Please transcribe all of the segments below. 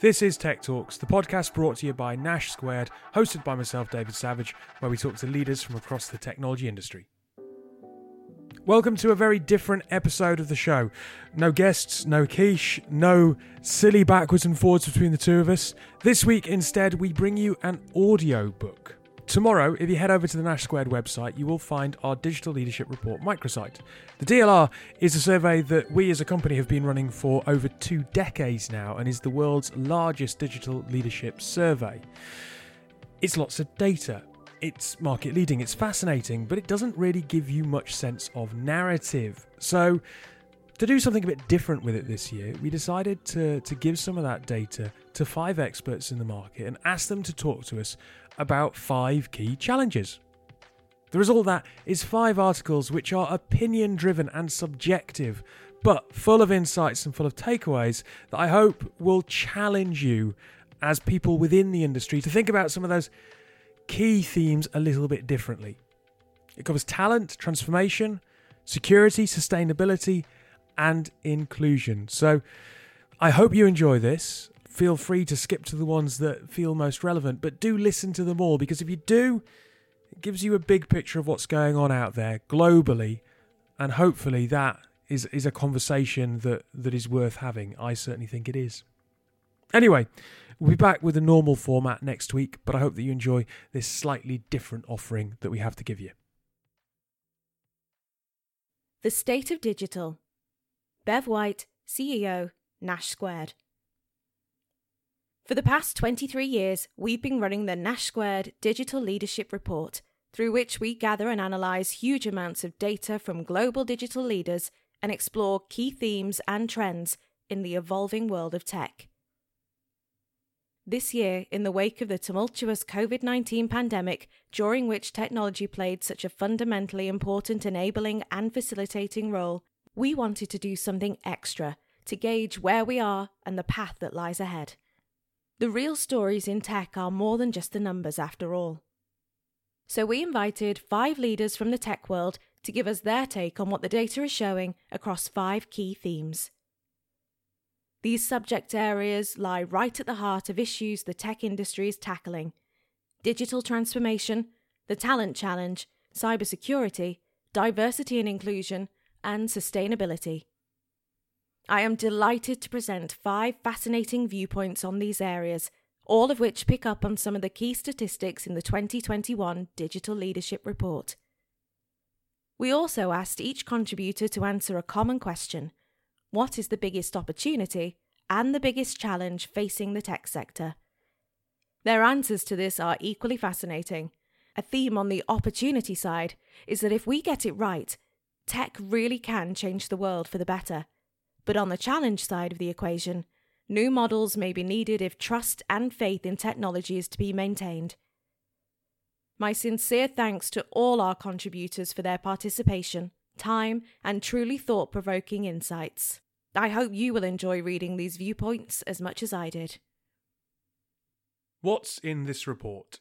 This is Tech Talks, the podcast brought to you by Nash Squared, hosted by myself, David Savage, where we talk to leaders from across the technology industry. Welcome to a very different episode of the show. No guests, no quiche, no silly backwards and forwards between the two of us. This week, instead, we bring you an audio book. Tomorrow, if you head over to the Nash Squared website, you will find our Digital Leadership Report microsite. The DLR is a survey that we as a company have been running for over two decades now and is the world's largest digital leadership survey. It's lots of data. It's market leading, it's fascinating, but it doesn't really give you much sense of narrative. So, to do something a bit different with it this year, we decided to, to give some of that data to five experts in the market and ask them to talk to us about five key challenges. The result of that is five articles which are opinion driven and subjective, but full of insights and full of takeaways that I hope will challenge you as people within the industry to think about some of those key themes a little bit differently. It covers talent, transformation, security, sustainability, and inclusion. So I hope you enjoy this feel free to skip to the ones that feel most relevant, but do listen to them all because if you do, it gives you a big picture of what's going on out there globally, and hopefully that is, is a conversation that, that is worth having. I certainly think it is. Anyway, we'll be back with a normal format next week, but I hope that you enjoy this slightly different offering that we have to give you. The State of Digital. Bev White, CEO, Nash Squared. For the past 23 years, we've been running the Nash Squared Digital Leadership Report, through which we gather and analyse huge amounts of data from global digital leaders and explore key themes and trends in the evolving world of tech. This year, in the wake of the tumultuous COVID 19 pandemic, during which technology played such a fundamentally important enabling and facilitating role, we wanted to do something extra to gauge where we are and the path that lies ahead. The real stories in tech are more than just the numbers, after all. So we invited five leaders from the tech world to give us their take on what the data is showing across five key themes. These subject areas lie right at the heart of issues the tech industry is tackling digital transformation, the talent challenge, cybersecurity, diversity and inclusion, and sustainability. I am delighted to present five fascinating viewpoints on these areas, all of which pick up on some of the key statistics in the 2021 Digital Leadership Report. We also asked each contributor to answer a common question What is the biggest opportunity and the biggest challenge facing the tech sector? Their answers to this are equally fascinating. A theme on the opportunity side is that if we get it right, tech really can change the world for the better. But on the challenge side of the equation, new models may be needed if trust and faith in technology is to be maintained. My sincere thanks to all our contributors for their participation, time, and truly thought provoking insights. I hope you will enjoy reading these viewpoints as much as I did. What's in this report?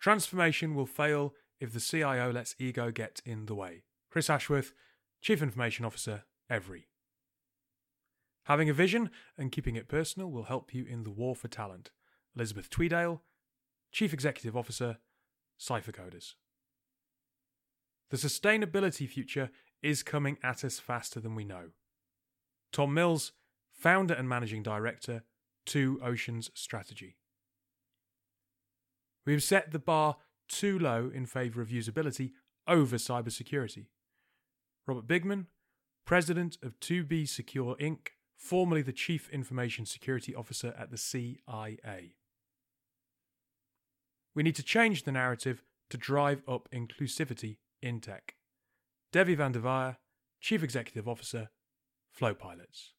Transformation will fail if the CIO lets ego get in the way. Chris Ashworth, Chief Information Officer, Evri. Having a vision and keeping it personal will help you in the war for talent. Elizabeth Tweedale, Chief Executive Officer, Cypher Coders. The sustainability future is coming at us faster than we know. Tom Mills, Founder and Managing Director, Two Oceans Strategy. We have set the bar too low in favour of usability over cybersecurity. Robert Bigman, president of 2B Secure Inc., formerly the Chief Information Security Officer at the CIA. We need to change the narrative to drive up inclusivity in tech. Devi van der Weyer, Chief Executive Officer, Flow Pilots.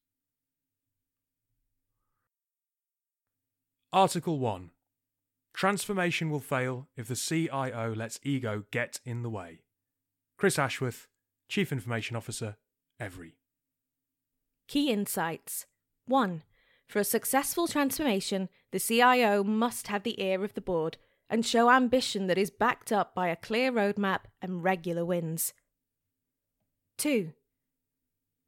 Article 1 Transformation will fail if the CIO lets ego get in the way. Chris Ashworth, Chief Information Officer, Evri. Key insights 1. For a successful transformation, the CIO must have the ear of the board and show ambition that is backed up by a clear roadmap and regular wins. 2.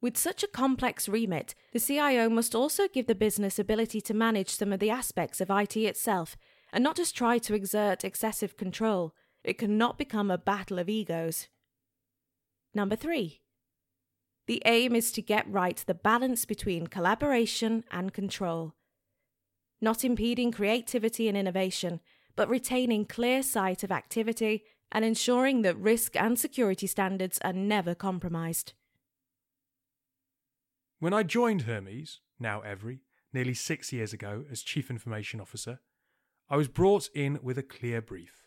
With such a complex remit, the CIO must also give the business ability to manage some of the aspects of IT itself and not just try to exert excessive control. It cannot become a battle of egos. Number three, the aim is to get right the balance between collaboration and control, not impeding creativity and innovation, but retaining clear sight of activity and ensuring that risk and security standards are never compromised. When I joined Hermes, now Evri, nearly six years ago as Chief Information Officer, I was brought in with a clear brief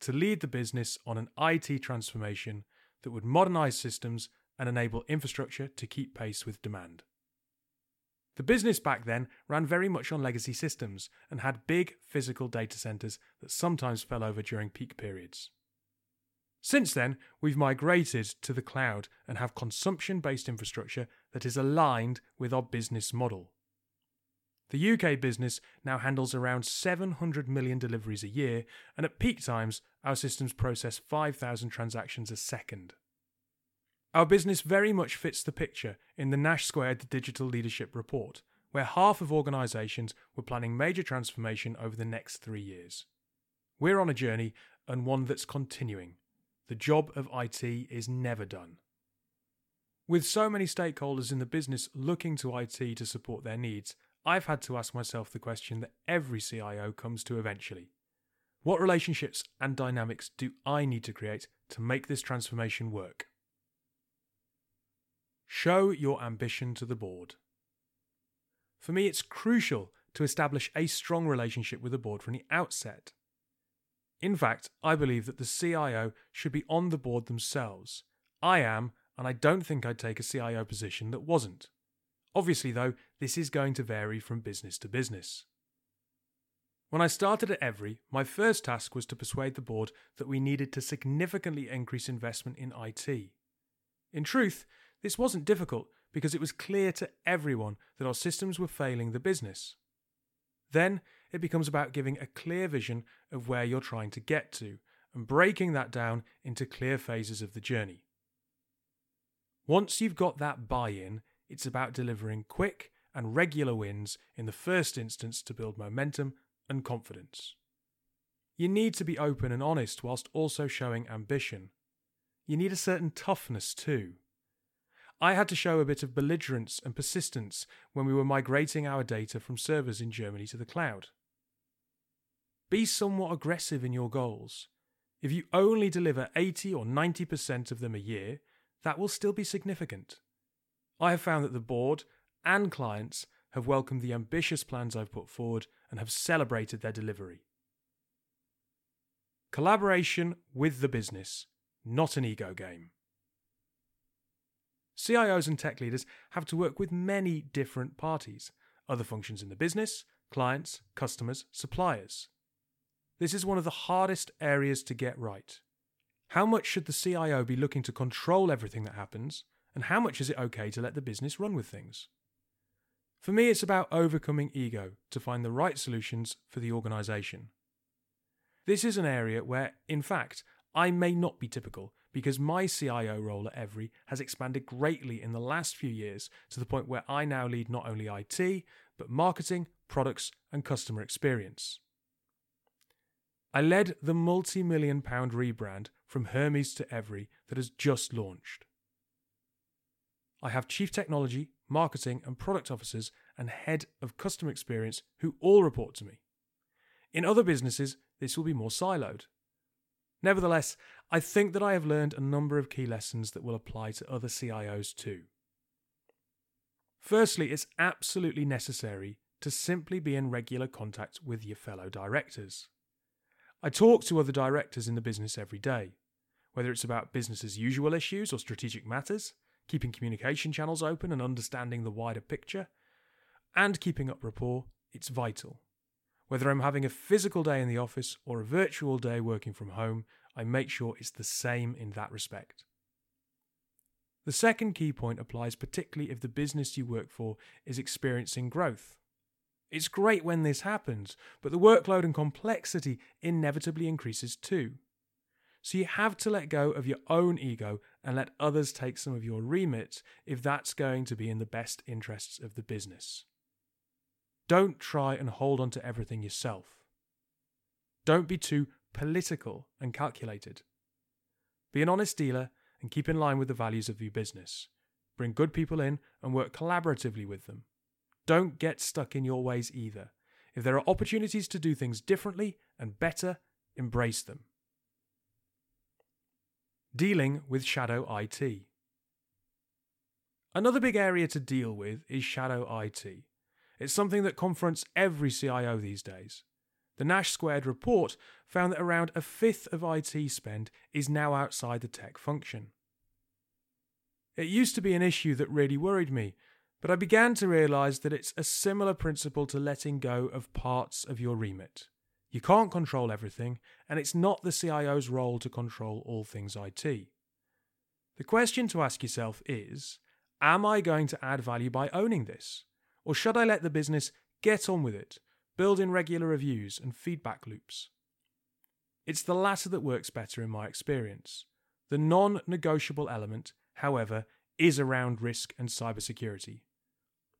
to lead the business on an IT transformation that would modernise systems and enable infrastructure to keep pace with demand. The business back then ran very much on legacy systems and had big physical data centres that sometimes fell over during peak periods. Since then, we've migrated to the cloud and have consumption based infrastructure that is aligned with our business model. The UK business now handles around 700 million deliveries a year, and at peak times, our systems process 5,000 transactions a second. Our business very much fits the picture in the Nash Squared Digital Leadership Report, where half of organisations were planning major transformation over the next three years. We're on a journey and one that's continuing. The job of IT is never done. With so many stakeholders in the business looking to IT to support their needs, I've had to ask myself the question that every CIO comes to eventually. What relationships and dynamics do I need to create to make this transformation work? Show your ambition to the board. For me, it's crucial to establish a strong relationship with the board from the outset. In fact, I believe that the CIO should be on the board themselves. I am, and I don't think I'd take a CIO position that wasn't. Obviously, though, this is going to vary from business to business. When I started at Evri, my first task was to persuade the board that we needed to significantly increase investment in IT. In truth, this wasn't difficult because it was clear to everyone that our systems were failing the business. Then it becomes about giving a clear vision of where you're trying to get to and breaking that down into clear phases of the journey. Once you've got that buy in, it's about delivering quick and regular wins in the first instance to build momentum and confidence. You need to be open and honest whilst also showing ambition. You need a certain toughness too. I had to show a bit of belligerence and persistence when we were migrating our data from servers in Germany to the cloud. Be somewhat aggressive in your goals. If you only deliver 80 or 90% of them a year, that will still be significant. I have found that the board and clients have welcomed the ambitious plans I've put forward and have celebrated their delivery. Collaboration with the business, not an ego game. CIOs and tech leaders have to work with many different parties, other functions in the business, clients, customers, suppliers. This is one of the hardest areas to get right. How much should the CIO be looking to control everything that happens, and how much is it okay to let the business run with things? For me, it's about overcoming ego to find the right solutions for the organisation. This is an area where, in fact, I may not be typical because my CIO role at Evri has expanded greatly in the last few years to the point where I now lead not only IT, but marketing, products, and customer experience. I led the multi million pound rebrand from Hermes to Evri that has just launched. I have Chief Technology, Marketing, and Product Officers and Head of Customer Experience who all report to me. In other businesses, this will be more siloed. Nevertheless, I think that I have learned a number of key lessons that will apply to other CIOs too. Firstly, it's absolutely necessary to simply be in regular contact with your fellow directors. I talk to other directors in the business every day, whether it's about business as usual issues or strategic matters, keeping communication channels open and understanding the wider picture, and keeping up rapport, it's vital. Whether I'm having a physical day in the office or a virtual day working from home, I make sure it's the same in that respect. The second key point applies particularly if the business you work for is experiencing growth. It's great when this happens, but the workload and complexity inevitably increases too. So you have to let go of your own ego and let others take some of your remit if that's going to be in the best interests of the business. Don't try and hold on to everything yourself. Don't be too political and calculated. Be an honest dealer and keep in line with the values of your business. Bring good people in and work collaboratively with them. Don't get stuck in your ways either. If there are opportunities to do things differently and better, embrace them. Dealing with shadow IT. Another big area to deal with is shadow IT. It's something that confronts every CIO these days. The Nash Squared report found that around a fifth of IT spend is now outside the tech function. It used to be an issue that really worried me, but I began to realise that it's a similar principle to letting go of parts of your remit. You can't control everything, and it's not the CIO's role to control all things IT. The question to ask yourself is Am I going to add value by owning this? Or should I let the business get on with it build in regular reviews and feedback loops. It's the latter that works better in my experience. The non negotiable element, however, is around risk and cybersecurity.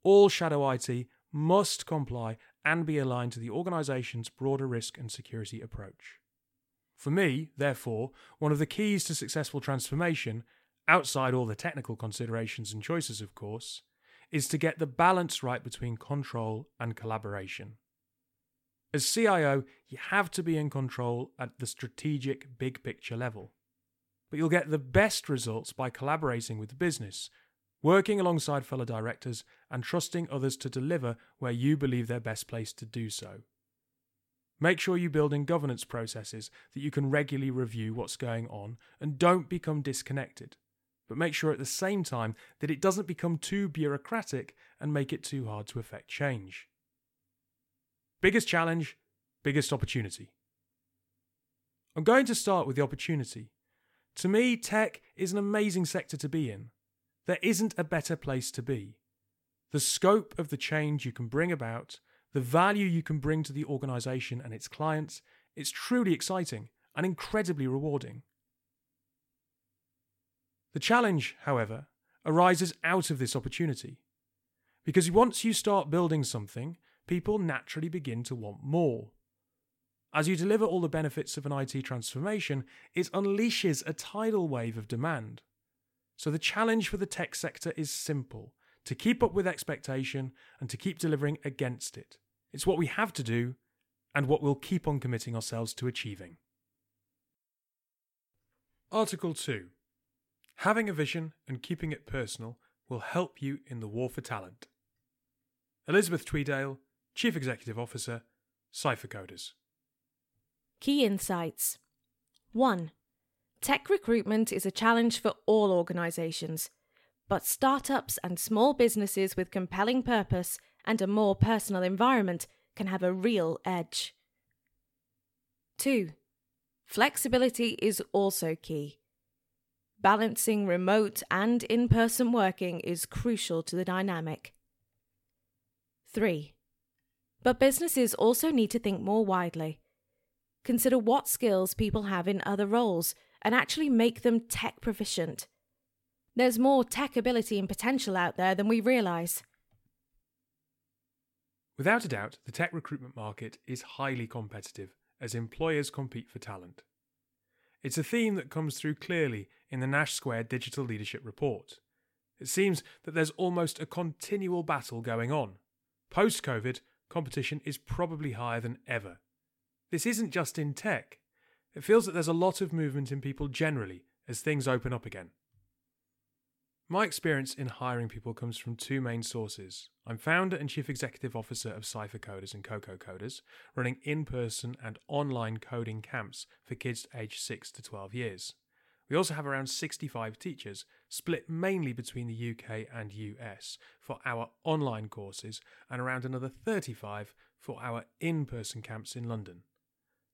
All Shadow IT must comply and be aligned to the organisation's broader risk and security approach. For me, therefore, one of the keys to successful transformation, outside all the technical considerations and choices, of course, is to get the balance right between control and collaboration. As CIO, you have to be in control at the strategic big picture level. But you'll get the best results by collaborating with the business, working alongside fellow directors, and trusting others to deliver where you believe they're best placed to do so. Make sure you build in governance processes that you can regularly review what's going on and don't become disconnected. But make sure at the same time that it doesn't become too bureaucratic and make it too hard to effect change. Biggest challenge, biggest opportunity. I'm going to start with the opportunity. To me, tech is an amazing sector to be in. There isn't a better place to be. The scope of the change you can bring about, the value you can bring to the organisation and its clients, it's truly exciting and incredibly rewarding. The challenge, however, arises out of this opportunity. Because once you start building something, people naturally begin to want more. As you deliver all the benefits of an IT transformation, it unleashes a tidal wave of demand. So the challenge for the tech sector is simple to keep up with expectation and to keep delivering against it. It's what we have to do and what we'll keep on committing ourselves to achieving. Article 2 Having a vision and keeping it personal will help you in the war for talent. Elizabeth Tweedale, Chief Executive Officer, Cyphercoders. Key insights 1. Tech recruitment is a challenge for all organisations, but startups and small businesses with compelling purpose and a more personal environment can have a real edge. 2. Flexibility is also key. Balancing remote and in person working is crucial to the dynamic. 3. But businesses also need to think more widely. Consider what skills people have in other roles and actually make them tech proficient. There's more tech ability and potential out there than we realise. Without a doubt, the tech recruitment market is highly competitive as employers compete for talent. It's a theme that comes through clearly in the Nash Squared Digital Leadership Report. It seems that there's almost a continual battle going on. Post COVID, competition is probably higher than ever. This isn't just in tech. It feels that there's a lot of movement in people generally as things open up again. My experience in hiring people comes from two main sources. I'm founder and chief executive officer of Cyphercoders and Coco Coders, running in person and online coding camps for kids aged 6 to 12 years. We also have around 65 teachers, split mainly between the UK and US, for our online courses, and around another 35 for our in person camps in London.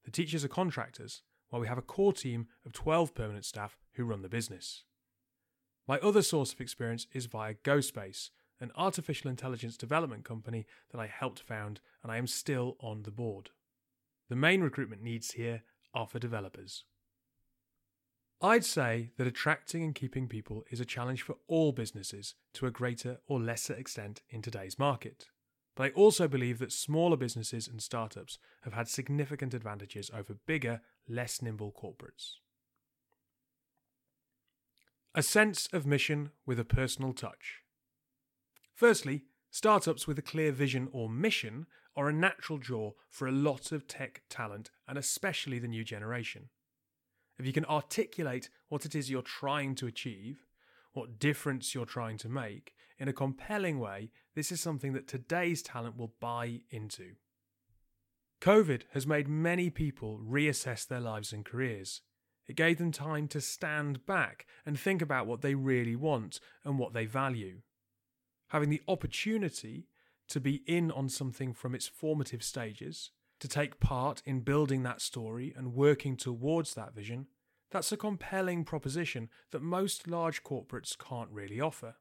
The teachers are contractors, while we have a core team of 12 permanent staff who run the business. My other source of experience is via GoSpace, an artificial intelligence development company that I helped found and I am still on the board. The main recruitment needs here are for developers. I'd say that attracting and keeping people is a challenge for all businesses to a greater or lesser extent in today's market. But I also believe that smaller businesses and startups have had significant advantages over bigger, less nimble corporates. A sense of mission with a personal touch. Firstly, startups with a clear vision or mission are a natural draw for a lot of tech talent and especially the new generation. If you can articulate what it is you're trying to achieve, what difference you're trying to make, in a compelling way, this is something that today's talent will buy into. COVID has made many people reassess their lives and careers. It gave them time to stand back and think about what they really want and what they value. Having the opportunity to be in on something from its formative stages, to take part in building that story and working towards that vision, that's a compelling proposition that most large corporates can't really offer.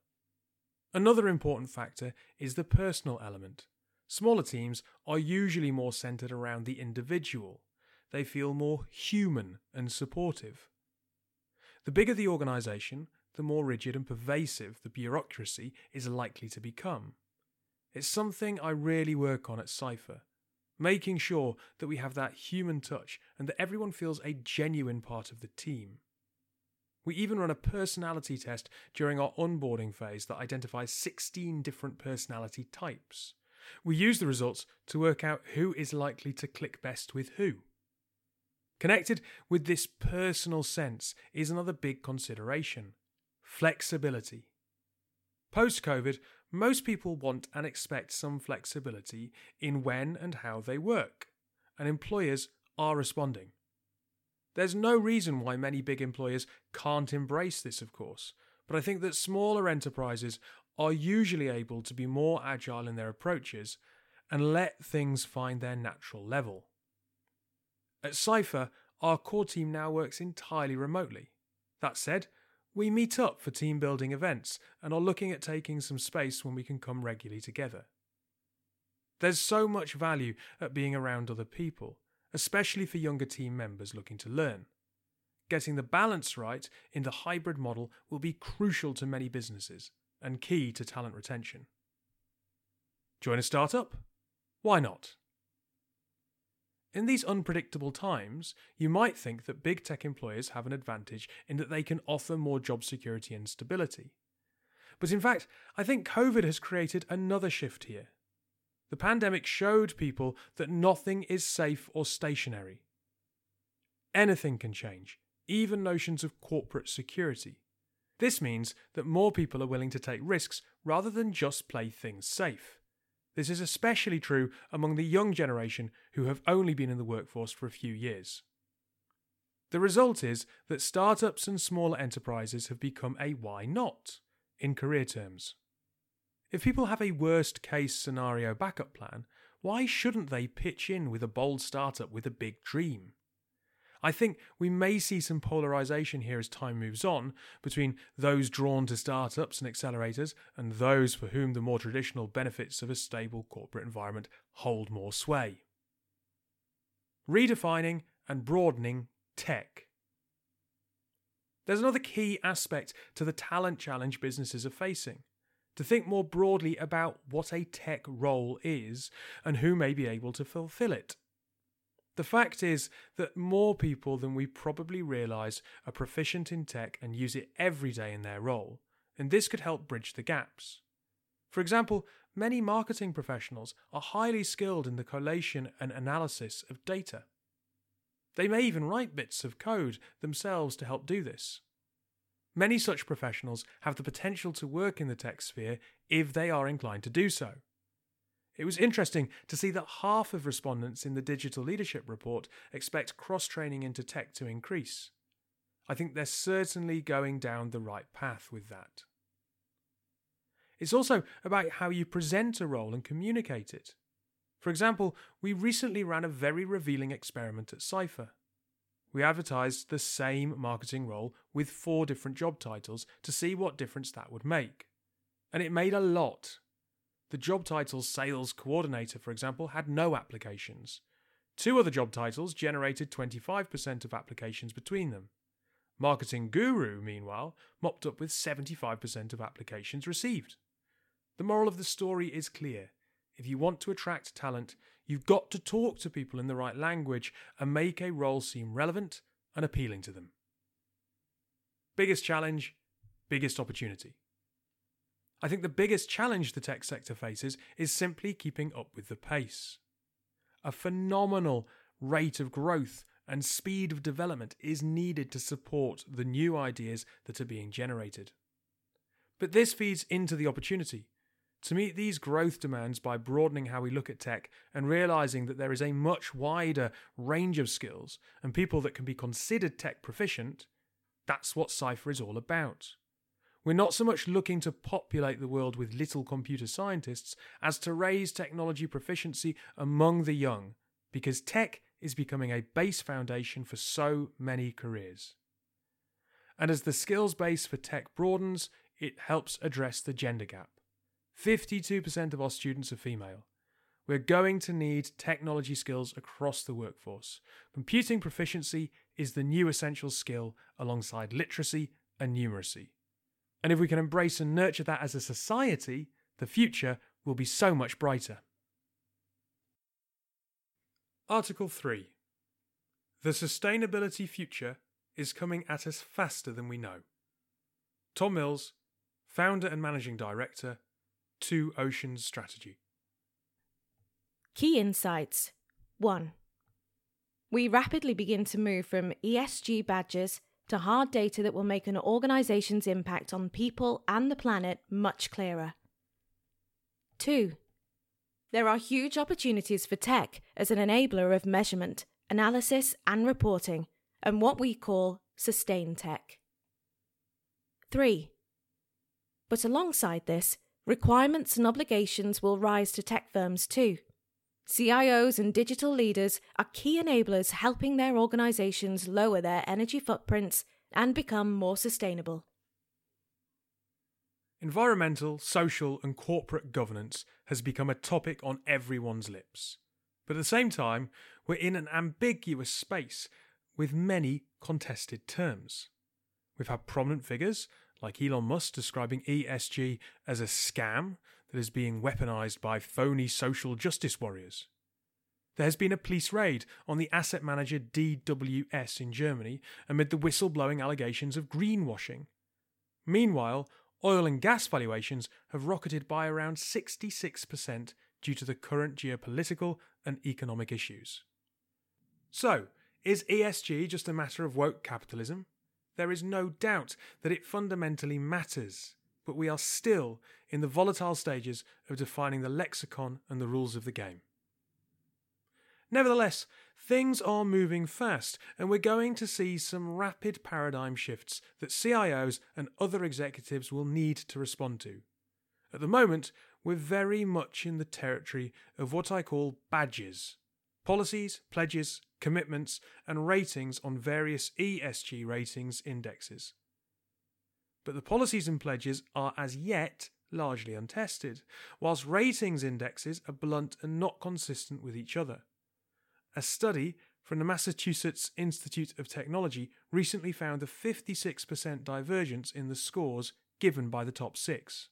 Another important factor is the personal element. Smaller teams are usually more centered around the individual. They feel more human and supportive. The bigger the organization, the more rigid and pervasive the bureaucracy is likely to become. It's something I really work on at Cypher, making sure that we have that human touch and that everyone feels a genuine part of the team. We even run a personality test during our onboarding phase that identifies 16 different personality types. We use the results to work out who is likely to click best with who. Connected with this personal sense is another big consideration flexibility. Post COVID, most people want and expect some flexibility in when and how they work, and employers are responding. There's no reason why many big employers can't embrace this, of course, but I think that smaller enterprises are usually able to be more agile in their approaches and let things find their natural level. At Cypher, our core team now works entirely remotely. That said, we meet up for team building events and are looking at taking some space when we can come regularly together. There's so much value at being around other people, especially for younger team members looking to learn. Getting the balance right in the hybrid model will be crucial to many businesses and key to talent retention. Join a startup? Why not? In these unpredictable times, you might think that big tech employers have an advantage in that they can offer more job security and stability. But in fact, I think COVID has created another shift here. The pandemic showed people that nothing is safe or stationary. Anything can change, even notions of corporate security. This means that more people are willing to take risks rather than just play things safe. This is especially true among the young generation who have only been in the workforce for a few years. The result is that startups and smaller enterprises have become a why not in career terms. If people have a worst case scenario backup plan, why shouldn't they pitch in with a bold startup with a big dream? I think we may see some polarization here as time moves on between those drawn to startups and accelerators and those for whom the more traditional benefits of a stable corporate environment hold more sway. Redefining and broadening tech. There's another key aspect to the talent challenge businesses are facing to think more broadly about what a tech role is and who may be able to fulfill it. The fact is that more people than we probably realise are proficient in tech and use it every day in their role, and this could help bridge the gaps. For example, many marketing professionals are highly skilled in the collation and analysis of data. They may even write bits of code themselves to help do this. Many such professionals have the potential to work in the tech sphere if they are inclined to do so. It was interesting to see that half of respondents in the Digital Leadership Report expect cross training into tech to increase. I think they're certainly going down the right path with that. It's also about how you present a role and communicate it. For example, we recently ran a very revealing experiment at Cypher we advertised the same marketing role with four different job titles to see what difference that would make. And it made a lot. The job title Sales Coordinator, for example, had no applications. Two other job titles generated 25% of applications between them. Marketing Guru, meanwhile, mopped up with 75% of applications received. The moral of the story is clear. If you want to attract talent, you've got to talk to people in the right language and make a role seem relevant and appealing to them. Biggest challenge, biggest opportunity. I think the biggest challenge the tech sector faces is simply keeping up with the pace. A phenomenal rate of growth and speed of development is needed to support the new ideas that are being generated. But this feeds into the opportunity. To meet these growth demands by broadening how we look at tech and realizing that there is a much wider range of skills and people that can be considered tech proficient, that's what Cypher is all about. We're not so much looking to populate the world with little computer scientists as to raise technology proficiency among the young, because tech is becoming a base foundation for so many careers. And as the skills base for tech broadens, it helps address the gender gap. 52% of our students are female. We're going to need technology skills across the workforce. Computing proficiency is the new essential skill alongside literacy and numeracy. And if we can embrace and nurture that as a society, the future will be so much brighter. Article 3 The sustainability future is coming at us faster than we know. Tom Mills, founder and managing director, Two Oceans Strategy. Key insights 1. We rapidly begin to move from ESG badges to hard data that will make an organisation's impact on people and the planet much clearer. 2. There are huge opportunities for tech as an enabler of measurement, analysis, and reporting, and what we call sustain tech. 3. But alongside this, requirements and obligations will rise to tech firms too. CIOs and digital leaders are key enablers helping their organizations lower their energy footprints and become more sustainable. Environmental, social, and corporate governance has become a topic on everyone's lips. But at the same time, we're in an ambiguous space with many contested terms. We've had prominent figures like Elon Musk describing ESG as a scam that is being weaponized by phony social justice warriors. There has been a police raid on the asset manager DWS in Germany amid the whistleblowing allegations of greenwashing. Meanwhile, oil and gas valuations have rocketed by around 66% due to the current geopolitical and economic issues. So, is ESG just a matter of woke capitalism? There is no doubt that it fundamentally matters but we are still in the volatile stages of defining the lexicon and the rules of the game. Nevertheless, things are moving fast, and we're going to see some rapid paradigm shifts that CIOs and other executives will need to respond to. At the moment, we're very much in the territory of what I call badges policies, pledges, commitments, and ratings on various ESG ratings indexes but the policies and pledges are as yet largely untested, whilst ratings indexes are blunt and not consistent with each other. A study from the Massachusetts Institute of Technology recently found a 56% divergence in the scores given by the top six.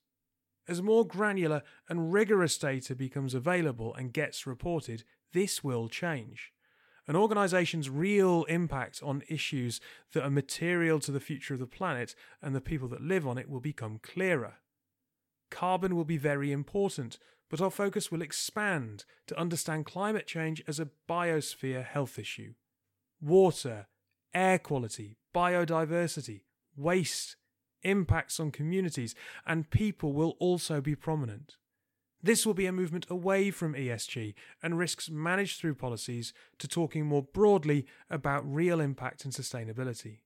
As more granular and rigorous data becomes available and gets reported, this will change an organization's real impact on issues that are material to the future of the planet and the people that live on it will become clearer. Carbon will be very important, but our focus will expand to understand climate change as a biosphere health issue. Water, air quality, biodiversity, waste, impacts on communities, and people will also be prominent. This will be a movement away from ESG and risks managed through policies to talking more broadly about real impact and sustainability.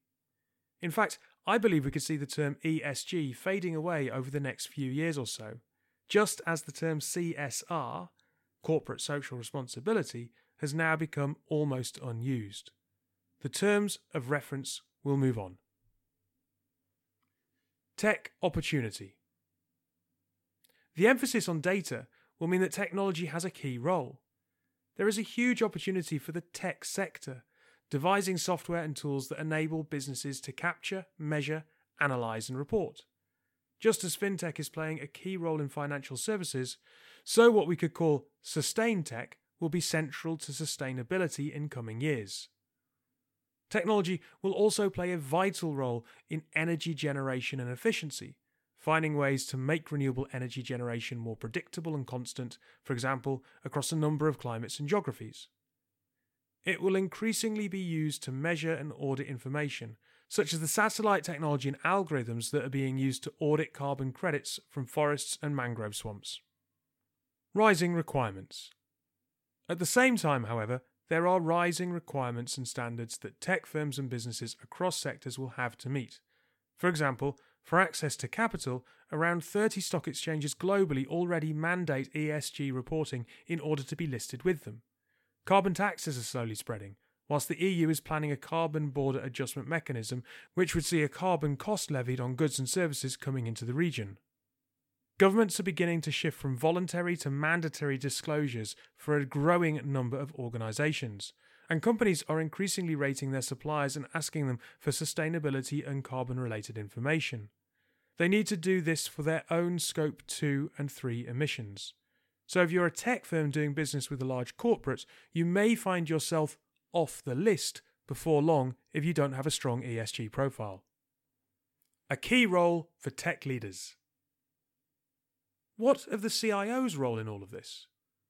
In fact, I believe we could see the term ESG fading away over the next few years or so, just as the term CSR, corporate social responsibility, has now become almost unused. The terms of reference will move on. Tech opportunity. The emphasis on data will mean that technology has a key role. There is a huge opportunity for the tech sector devising software and tools that enable businesses to capture, measure, analyze, and report. Just as fintech is playing a key role in financial services, so what we could call sustain tech will be central to sustainability in coming years. Technology will also play a vital role in energy generation and efficiency, finding ways to make renewable energy generation more predictable and constant, for example, across a number of climates and geographies. It will increasingly be used to measure and audit information, such as the satellite technology and algorithms that are being used to audit carbon credits from forests and mangrove swamps. Rising requirements. At the same time, however, there are rising requirements and standards that tech firms and businesses across sectors will have to meet. For example, for access to capital, around 30 stock exchanges globally already mandate ESG reporting in order to be listed with them. Carbon taxes are slowly spreading, whilst the EU is planning a carbon border adjustment mechanism which would see a carbon cost levied on goods and services coming into the region. Governments are beginning to shift from voluntary to mandatory disclosures for a growing number of organisations, and companies are increasingly rating their suppliers and asking them for sustainability and carbon related information. They need to do this for their own Scope 2 and 3 emissions. So, if you're a tech firm doing business with a large corporate, you may find yourself off the list before long if you don't have a strong ESG profile. A key role for tech leaders. What of the CIO's role in all of this?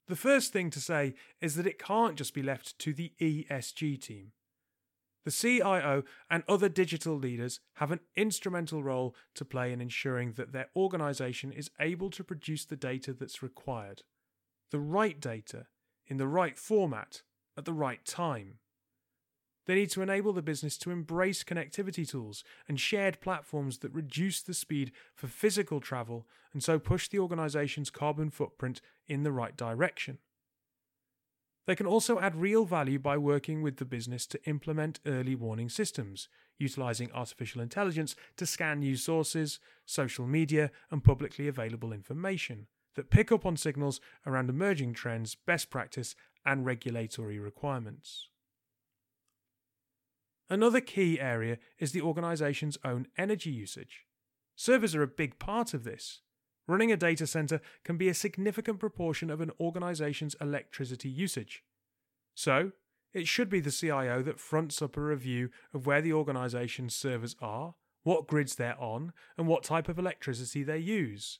The first thing to say is that it can't just be left to the ESG team. The CIO and other digital leaders have an instrumental role to play in ensuring that their organisation is able to produce the data that's required. The right data, in the right format, at the right time. They need to enable the business to embrace connectivity tools and shared platforms that reduce the speed for physical travel and so push the organization's carbon footprint in the right direction. They can also add real value by working with the business to implement early warning systems, utilizing artificial intelligence to scan news sources, social media, and publicly available information that pick up on signals around emerging trends, best practice, and regulatory requirements. Another key area is the organization's own energy usage. Servers are a big part of this. Running a data center can be a significant proportion of an organization's electricity usage. So, it should be the CIO that fronts up a review of where the organization's servers are, what grids they're on, and what type of electricity they use.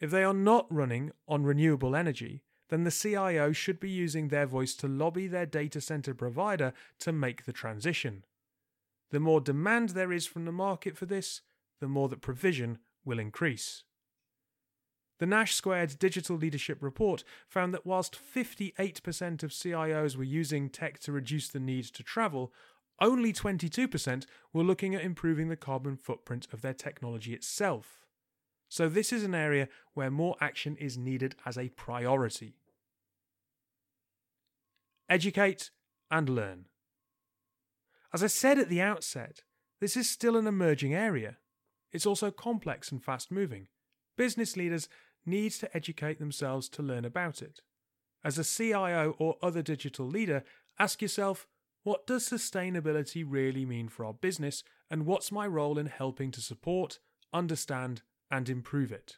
If they are not running on renewable energy, then the CIO should be using their voice to lobby their data center provider to make the transition. The more demand there is from the market for this, the more that provision will increase. The Nash Squared Digital Leadership Report found that whilst 58% of CIOs were using tech to reduce the need to travel, only 22% were looking at improving the carbon footprint of their technology itself. So, this is an area where more action is needed as a priority. Educate and learn. As I said at the outset, this is still an emerging area. It's also complex and fast moving. Business leaders need to educate themselves to learn about it. As a CIO or other digital leader, ask yourself what does sustainability really mean for our business, and what's my role in helping to support, understand, and improve it.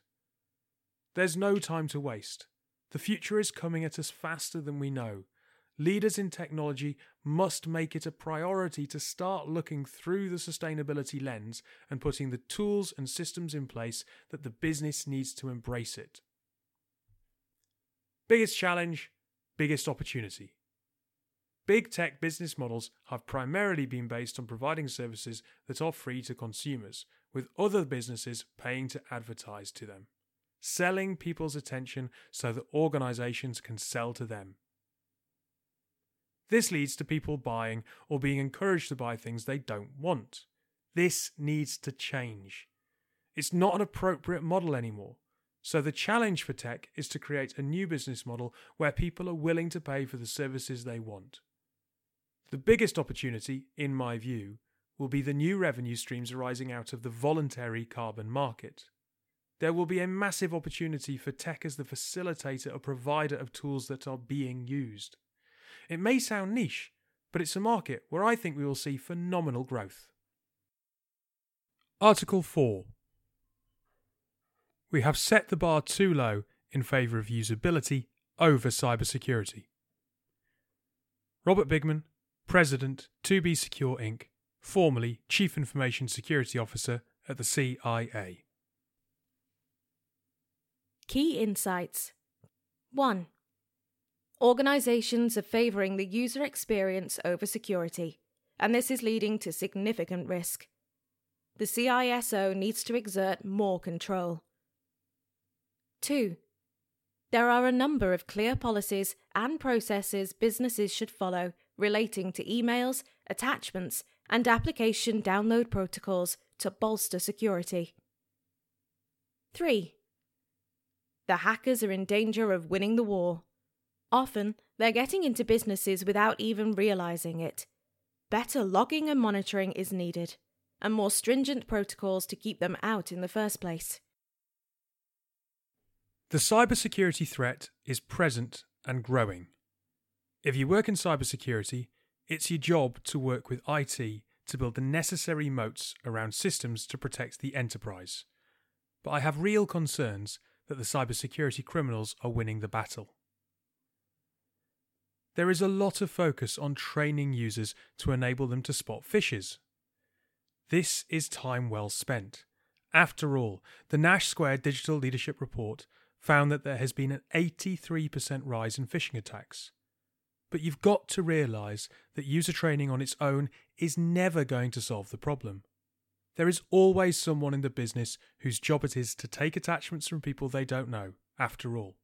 There's no time to waste. The future is coming at us faster than we know. Leaders in technology must make it a priority to start looking through the sustainability lens and putting the tools and systems in place that the business needs to embrace it. Biggest challenge, biggest opportunity. Big tech business models have primarily been based on providing services that are free to consumers, with other businesses paying to advertise to them, selling people's attention so that organizations can sell to them. This leads to people buying or being encouraged to buy things they don't want. This needs to change. It's not an appropriate model anymore. So, the challenge for tech is to create a new business model where people are willing to pay for the services they want. The biggest opportunity, in my view, will be the new revenue streams arising out of the voluntary carbon market. There will be a massive opportunity for tech as the facilitator or provider of tools that are being used. It may sound niche, but it's a market where I think we will see phenomenal growth. Article 4 We have set the bar too low in favour of usability over cybersecurity. Robert Bigman, President, 2B Secure Inc., formerly Chief Information Security Officer at the CIA. Key insights 1. Organizations are favoring the user experience over security, and this is leading to significant risk. The CISO needs to exert more control. 2. There are a number of clear policies and processes businesses should follow relating to emails, attachments, and application download protocols to bolster security. 3. The hackers are in danger of winning the war. Often, they're getting into businesses without even realizing it. Better logging and monitoring is needed, and more stringent protocols to keep them out in the first place. The cybersecurity threat is present and growing. If you work in cybersecurity, it's your job to work with IT to build the necessary moats around systems to protect the enterprise. But I have real concerns that the cybersecurity criminals are winning the battle. There is a lot of focus on training users to enable them to spot phishes. This is time well spent. After all, the Nash Squared Digital Leadership Report found that there has been an 83% rise in phishing attacks. But you've got to realise that user training on its own is never going to solve the problem. There is always someone in the business whose job it is to take attachments from people they don't know, after all.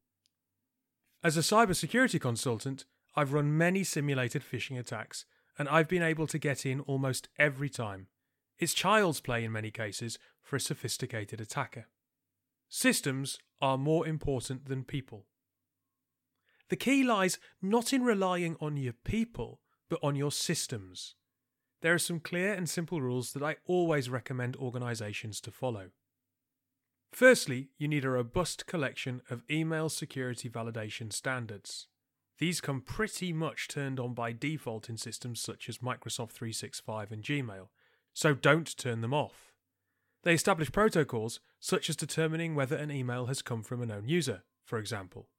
As a cybersecurity consultant, I've run many simulated phishing attacks, and I've been able to get in almost every time. It's child's play in many cases for a sophisticated attacker. Systems are more important than people. The key lies not in relying on your people, but on your systems. There are some clear and simple rules that I always recommend organisations to follow. Firstly, you need a robust collection of email security validation standards. These come pretty much turned on by default in systems such as Microsoft 365 and Gmail, so don't turn them off. They establish protocols such as determining whether an email has come from a known user, for example.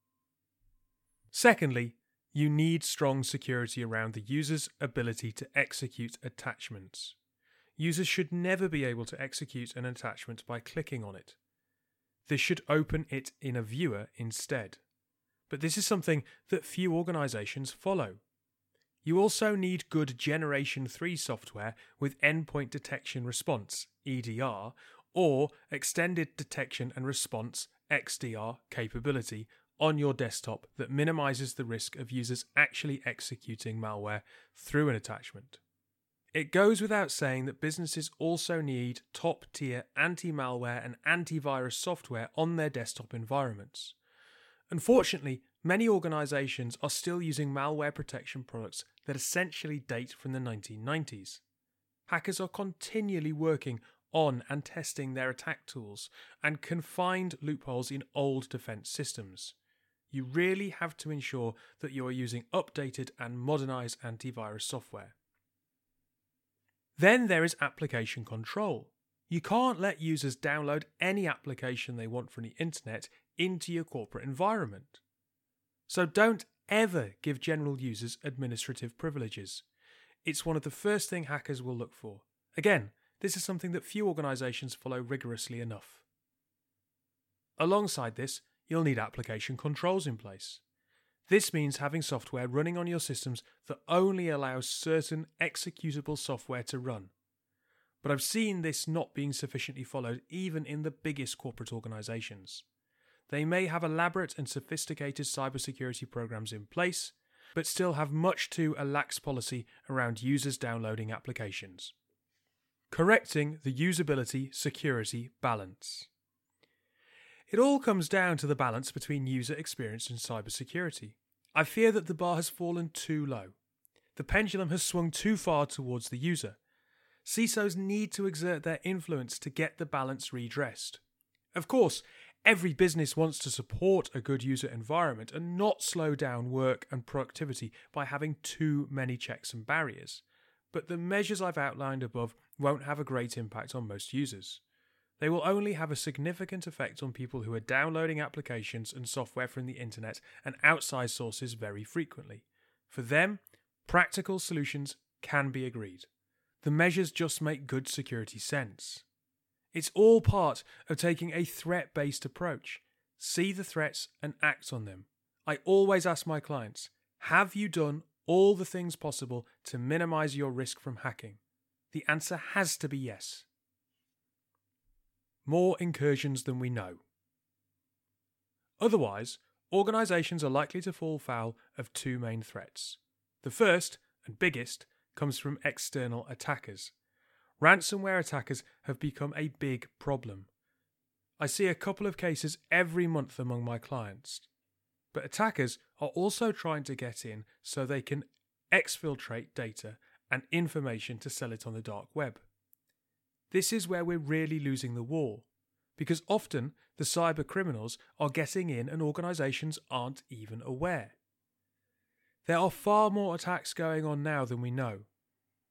Secondly, you need strong security around the user's ability to execute attachments. Users should never be able to execute an attachment by clicking on it. This should open it in a viewer instead. But this is something that few organizations follow. You also need good Generation 3 software with Endpoint Detection Response, EDR, or Extended Detection and Response, XDR, capability on your desktop that minimizes the risk of users actually executing malware through an attachment. It goes without saying that businesses also need top tier anti malware and antivirus software on their desktop environments. Unfortunately, many organizations are still using malware protection products that essentially date from the 1990s. Hackers are continually working on and testing their attack tools and can find loopholes in old defense systems. You really have to ensure that you are using updated and modernized antivirus software. Then there is application control. You can't let users download any application they want from the internet into your corporate environment. So don't ever give general users administrative privileges. It's one of the first things hackers will look for. Again, this is something that few organisations follow rigorously enough. Alongside this, you'll need application controls in place. This means having software running on your systems that only allows certain executable software to run. But I've seen this not being sufficiently followed even in the biggest corporate organisations. They may have elaborate and sophisticated cybersecurity programs in place, but still have much too a lax policy around users downloading applications. Correcting the usability security balance. It all comes down to the balance between user experience and cybersecurity. I fear that the bar has fallen too low. The pendulum has swung too far towards the user. CISOs need to exert their influence to get the balance redressed. Of course, Every business wants to support a good user environment and not slow down work and productivity by having too many checks and barriers. But the measures I've outlined above won't have a great impact on most users. They will only have a significant effect on people who are downloading applications and software from the internet and outside sources very frequently. For them, practical solutions can be agreed. The measures just make good security sense. It's all part of taking a threat based approach. See the threats and act on them. I always ask my clients Have you done all the things possible to minimize your risk from hacking? The answer has to be yes. More incursions than we know. Otherwise, organizations are likely to fall foul of two main threats. The first, and biggest, comes from external attackers. Ransomware attackers have become a big problem. I see a couple of cases every month among my clients. But attackers are also trying to get in so they can exfiltrate data and information to sell it on the dark web. This is where we're really losing the war, because often the cyber criminals are getting in and organisations aren't even aware. There are far more attacks going on now than we know.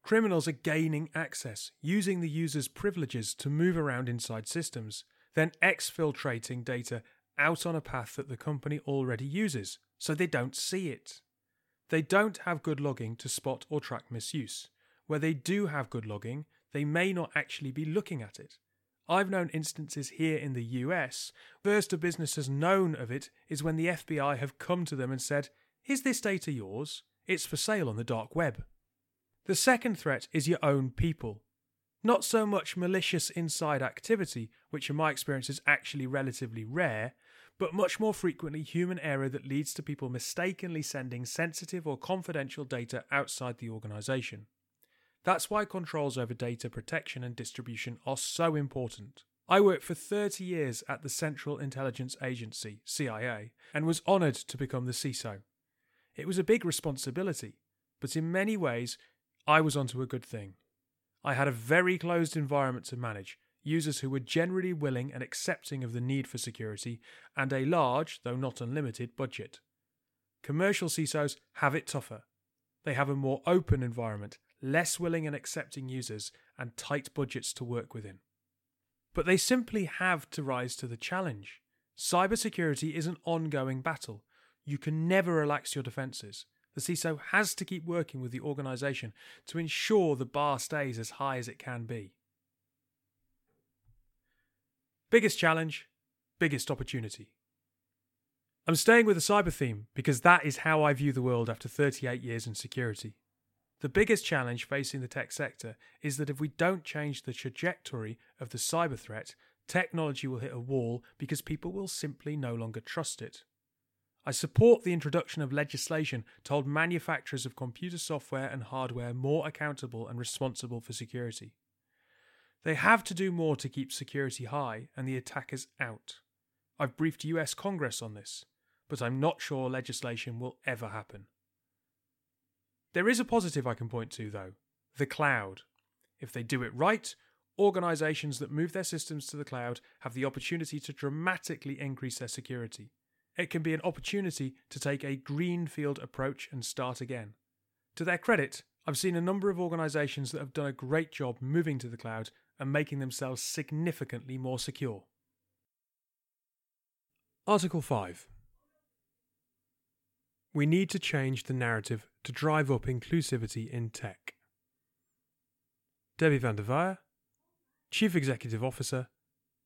Criminals are gaining access, using the user's privileges to move around inside systems, then exfiltrating data out on a path that the company already uses, so they don't see it. They don't have good logging to spot or track misuse. Where they do have good logging, they may not actually be looking at it. I've known instances here in the US. First a business has known of it is when the FBI have come to them and said, Is this data yours? It's for sale on the dark web. The second threat is your own people. Not so much malicious inside activity, which in my experience is actually relatively rare, but much more frequently human error that leads to people mistakenly sending sensitive or confidential data outside the organisation. That's why controls over data protection and distribution are so important. I worked for 30 years at the Central Intelligence Agency, CIA, and was honoured to become the CISO. It was a big responsibility, but in many ways, I was onto a good thing. I had a very closed environment to manage, users who were generally willing and accepting of the need for security, and a large, though not unlimited, budget. Commercial CISOs have it tougher. They have a more open environment, less willing and accepting users, and tight budgets to work within. But they simply have to rise to the challenge. Cybersecurity is an ongoing battle. You can never relax your defences. The CISO has to keep working with the organisation to ensure the bar stays as high as it can be. Biggest challenge, biggest opportunity. I'm staying with the cyber theme because that is how I view the world after 38 years in security. The biggest challenge facing the tech sector is that if we don't change the trajectory of the cyber threat, technology will hit a wall because people will simply no longer trust it. I support the introduction of legislation to hold manufacturers of computer software and hardware more accountable and responsible for security. They have to do more to keep security high and the attackers out. I've briefed US Congress on this, but I'm not sure legislation will ever happen. There is a positive I can point to, though the cloud. If they do it right, organisations that move their systems to the cloud have the opportunity to dramatically increase their security. It can be an opportunity to take a greenfield approach and start again. To their credit, I've seen a number of organisations that have done a great job moving to the cloud and making themselves significantly more secure. Article 5 We need to change the narrative to drive up inclusivity in tech. Debbie van der Weyer, Chief Executive Officer,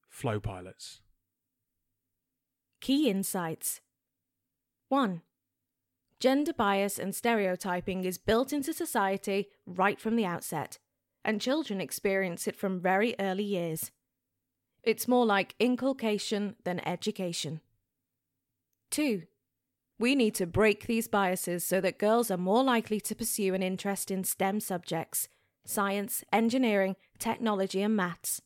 Flow Pilots. Key insights 1. Gender bias and stereotyping is built into society right from the outset and children experience it from very early years. It's more like inculcation than education. 2. We need to break these biases so that girls are more likely to pursue an interest in STEM subjects science, engineering, technology, and maths.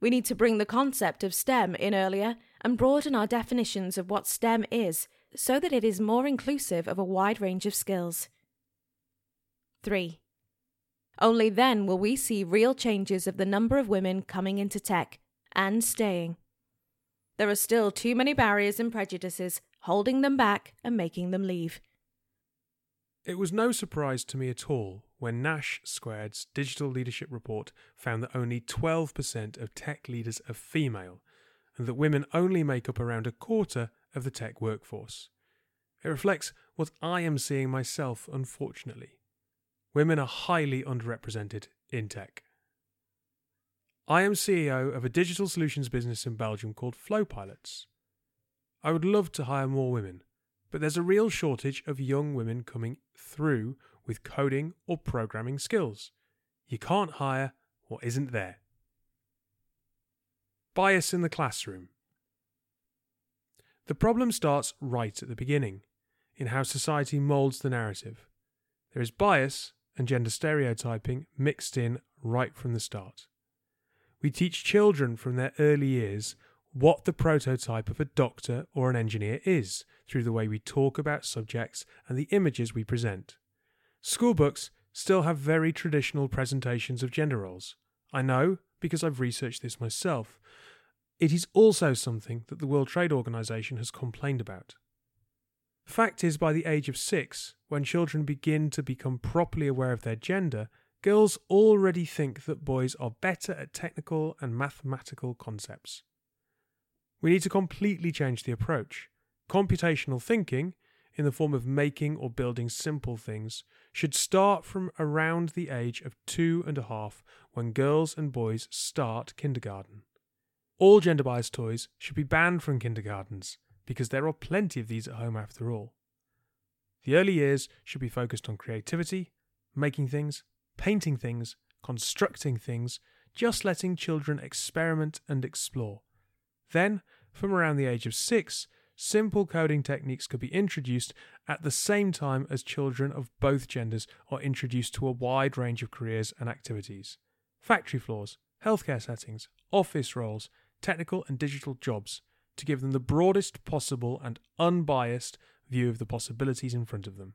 We need to bring the concept of STEM in earlier and broaden our definitions of what STEM is so that it is more inclusive of a wide range of skills. 3. Only then will we see real changes of the number of women coming into tech and staying. there are still too many barriers and prejudices holding them back and making them leave. It was no surprise to me at all when Nash Squared's digital leadership report found that only 12% of tech leaders are female and that women only make up around a quarter of the tech workforce. It reflects what I am seeing myself, unfortunately. Women are highly underrepresented in tech. I am CEO of a digital solutions business in Belgium called Flow Pilots. I would love to hire more women, but there's a real shortage of young women coming through with coding or programming skills. You can't hire what isn't there. Bias in the classroom. The problem starts right at the beginning, in how society moulds the narrative. There is bias and gender stereotyping mixed in right from the start. We teach children from their early years what the prototype of a doctor or an engineer is through the way we talk about subjects and the images we present. School books still have very traditional presentations of gender roles. I know because I've researched this myself. It is also something that the World Trade Organization has complained about. Fact is, by the age of six, when children begin to become properly aware of their gender, girls already think that boys are better at technical and mathematical concepts. We need to completely change the approach. Computational thinking, in the form of making or building simple things, should start from around the age of two and a half when girls and boys start kindergarten. All gender biased toys should be banned from kindergartens because there are plenty of these at home after all. The early years should be focused on creativity, making things, painting things, constructing things, just letting children experiment and explore. Then, from around the age of six, simple coding techniques could be introduced at the same time as children of both genders are introduced to a wide range of careers and activities factory floors, healthcare settings, office roles, technical and digital jobs to give them the broadest possible and unbiased view of the possibilities in front of them.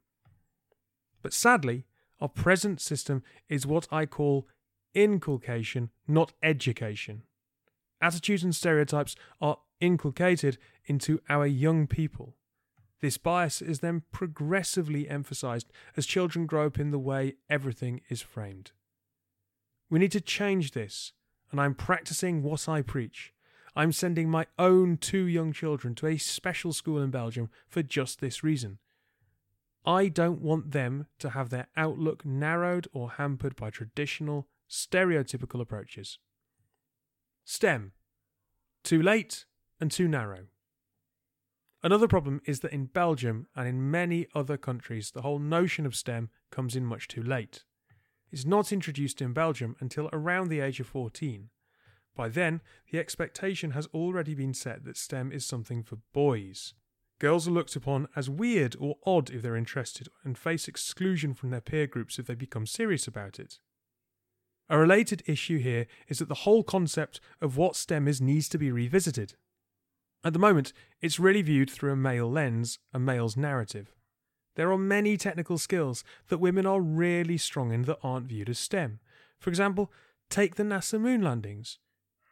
But sadly, our present system is what I call inculcation, not education. Attitudes and stereotypes are inculcated into our young people. This bias is then progressively emphasized as children grow up in the way everything is framed. We need to change this, and I'm practicing what I preach. I'm sending my own two young children to a special school in Belgium for just this reason. I don't want them to have their outlook narrowed or hampered by traditional, stereotypical approaches. STEM. Too late and too narrow. Another problem is that in Belgium and in many other countries, the whole notion of STEM comes in much too late. It's not introduced in Belgium until around the age of 14. By then, the expectation has already been set that STEM is something for boys. Girls are looked upon as weird or odd if they're interested and face exclusion from their peer groups if they become serious about it. A related issue here is that the whole concept of what STEM is needs to be revisited. At the moment, it's really viewed through a male lens, a male's narrative. There are many technical skills that women are really strong in that aren't viewed as STEM. For example, take the NASA moon landings.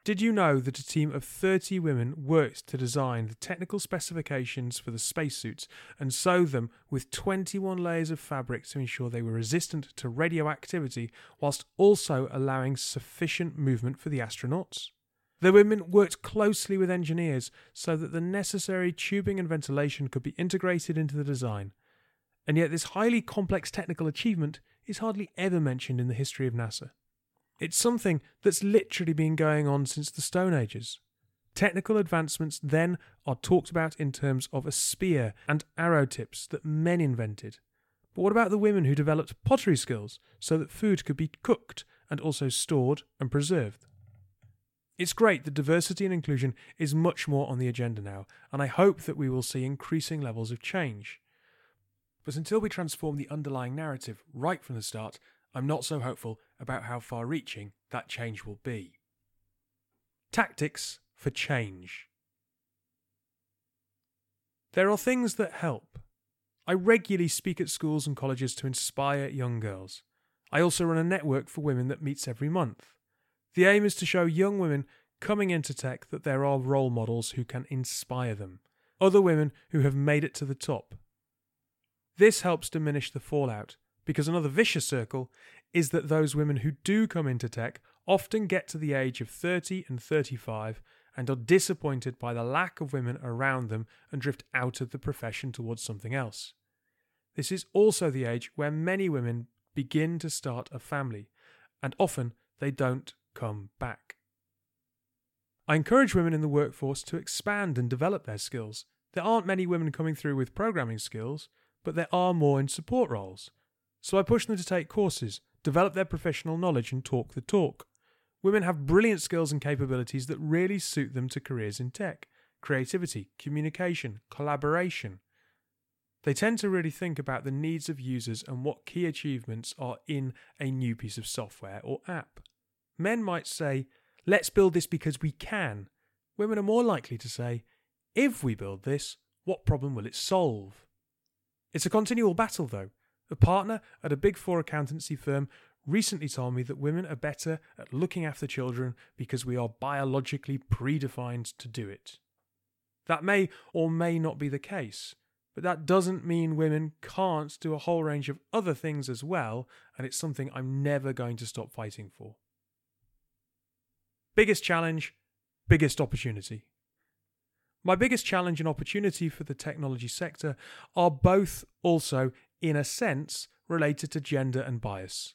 Did you know that a team of 30 women worked to design the technical specifications for the spacesuits and sew them with 21 layers of fabric to ensure they were resistant to radioactivity whilst also allowing sufficient movement for the astronauts? The women worked closely with engineers so that the necessary tubing and ventilation could be integrated into the design. And yet, this highly complex technical achievement is hardly ever mentioned in the history of NASA. It's something that's literally been going on since the Stone Ages. Technical advancements then are talked about in terms of a spear and arrow tips that men invented. But what about the women who developed pottery skills so that food could be cooked and also stored and preserved? It's great that diversity and inclusion is much more on the agenda now, and I hope that we will see increasing levels of change. But until we transform the underlying narrative right from the start, I'm not so hopeful about how far reaching that change will be. Tactics for change. There are things that help. I regularly speak at schools and colleges to inspire young girls. I also run a network for women that meets every month. The aim is to show young women coming into tech that there are role models who can inspire them, other women who have made it to the top. This helps diminish the fallout, because another vicious circle is that those women who do come into tech often get to the age of 30 and 35 and are disappointed by the lack of women around them and drift out of the profession towards something else. This is also the age where many women begin to start a family, and often they don't come back. I encourage women in the workforce to expand and develop their skills. There aren't many women coming through with programming skills, but there are more in support roles. So I push them to take courses, develop their professional knowledge, and talk the talk. Women have brilliant skills and capabilities that really suit them to careers in tech creativity, communication, collaboration. They tend to really think about the needs of users and what key achievements are in a new piece of software or app. Men might say, let's build this because we can. Women are more likely to say, if we build this, what problem will it solve? It's a continual battle, though. A partner at a big four accountancy firm recently told me that women are better at looking after children because we are biologically predefined to do it. That may or may not be the case, but that doesn't mean women can't do a whole range of other things as well, and it's something I'm never going to stop fighting for. Biggest challenge, biggest opportunity. My biggest challenge and opportunity for the technology sector are both also, in a sense, related to gender and bias.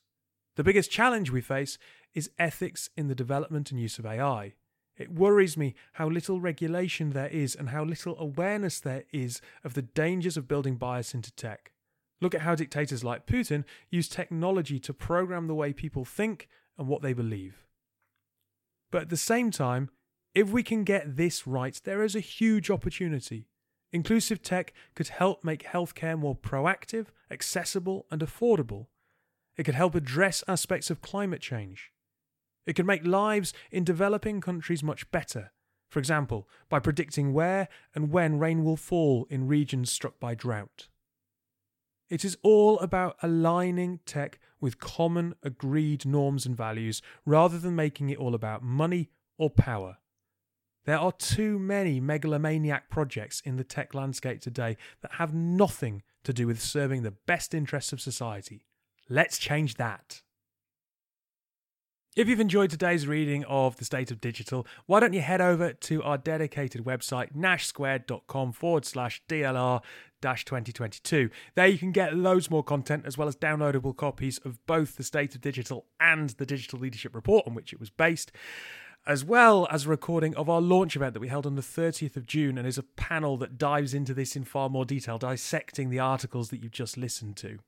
The biggest challenge we face is ethics in the development and use of AI. It worries me how little regulation there is and how little awareness there is of the dangers of building bias into tech. Look at how dictators like Putin use technology to program the way people think and what they believe. But at the same time, if we can get this right, there is a huge opportunity. Inclusive tech could help make healthcare more proactive, accessible, and affordable. It could help address aspects of climate change. It could make lives in developing countries much better, for example, by predicting where and when rain will fall in regions struck by drought. It is all about aligning tech with common agreed norms and values rather than making it all about money or power. There are too many megalomaniac projects in the tech landscape today that have nothing to do with serving the best interests of society. Let's change that. If you've enjoyed today's reading of The State of Digital, why don't you head over to our dedicated website, nashsquared.com forward slash DLR 2022. There you can get loads more content as well as downloadable copies of both The State of Digital and the Digital Leadership Report on which it was based as well as a recording of our launch event that we held on the 30th of June and is a panel that dives into this in far more detail, dissecting the articles that you've just listened to.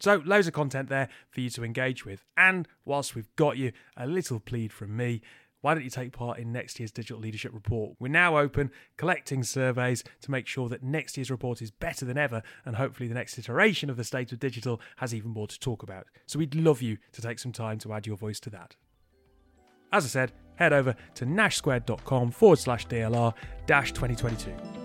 So, loads of content there for you to engage with. And whilst we've got you, a little plead from me. Why don't you take part in next year's Digital Leadership Report? We're now open, collecting surveys to make sure that next year's report is better than ever, and hopefully the next iteration of the State of Digital has even more to talk about. So we'd love you to take some time to add your voice to that. As I said, head over to nashsquared.com forward slash DLR dash 2022.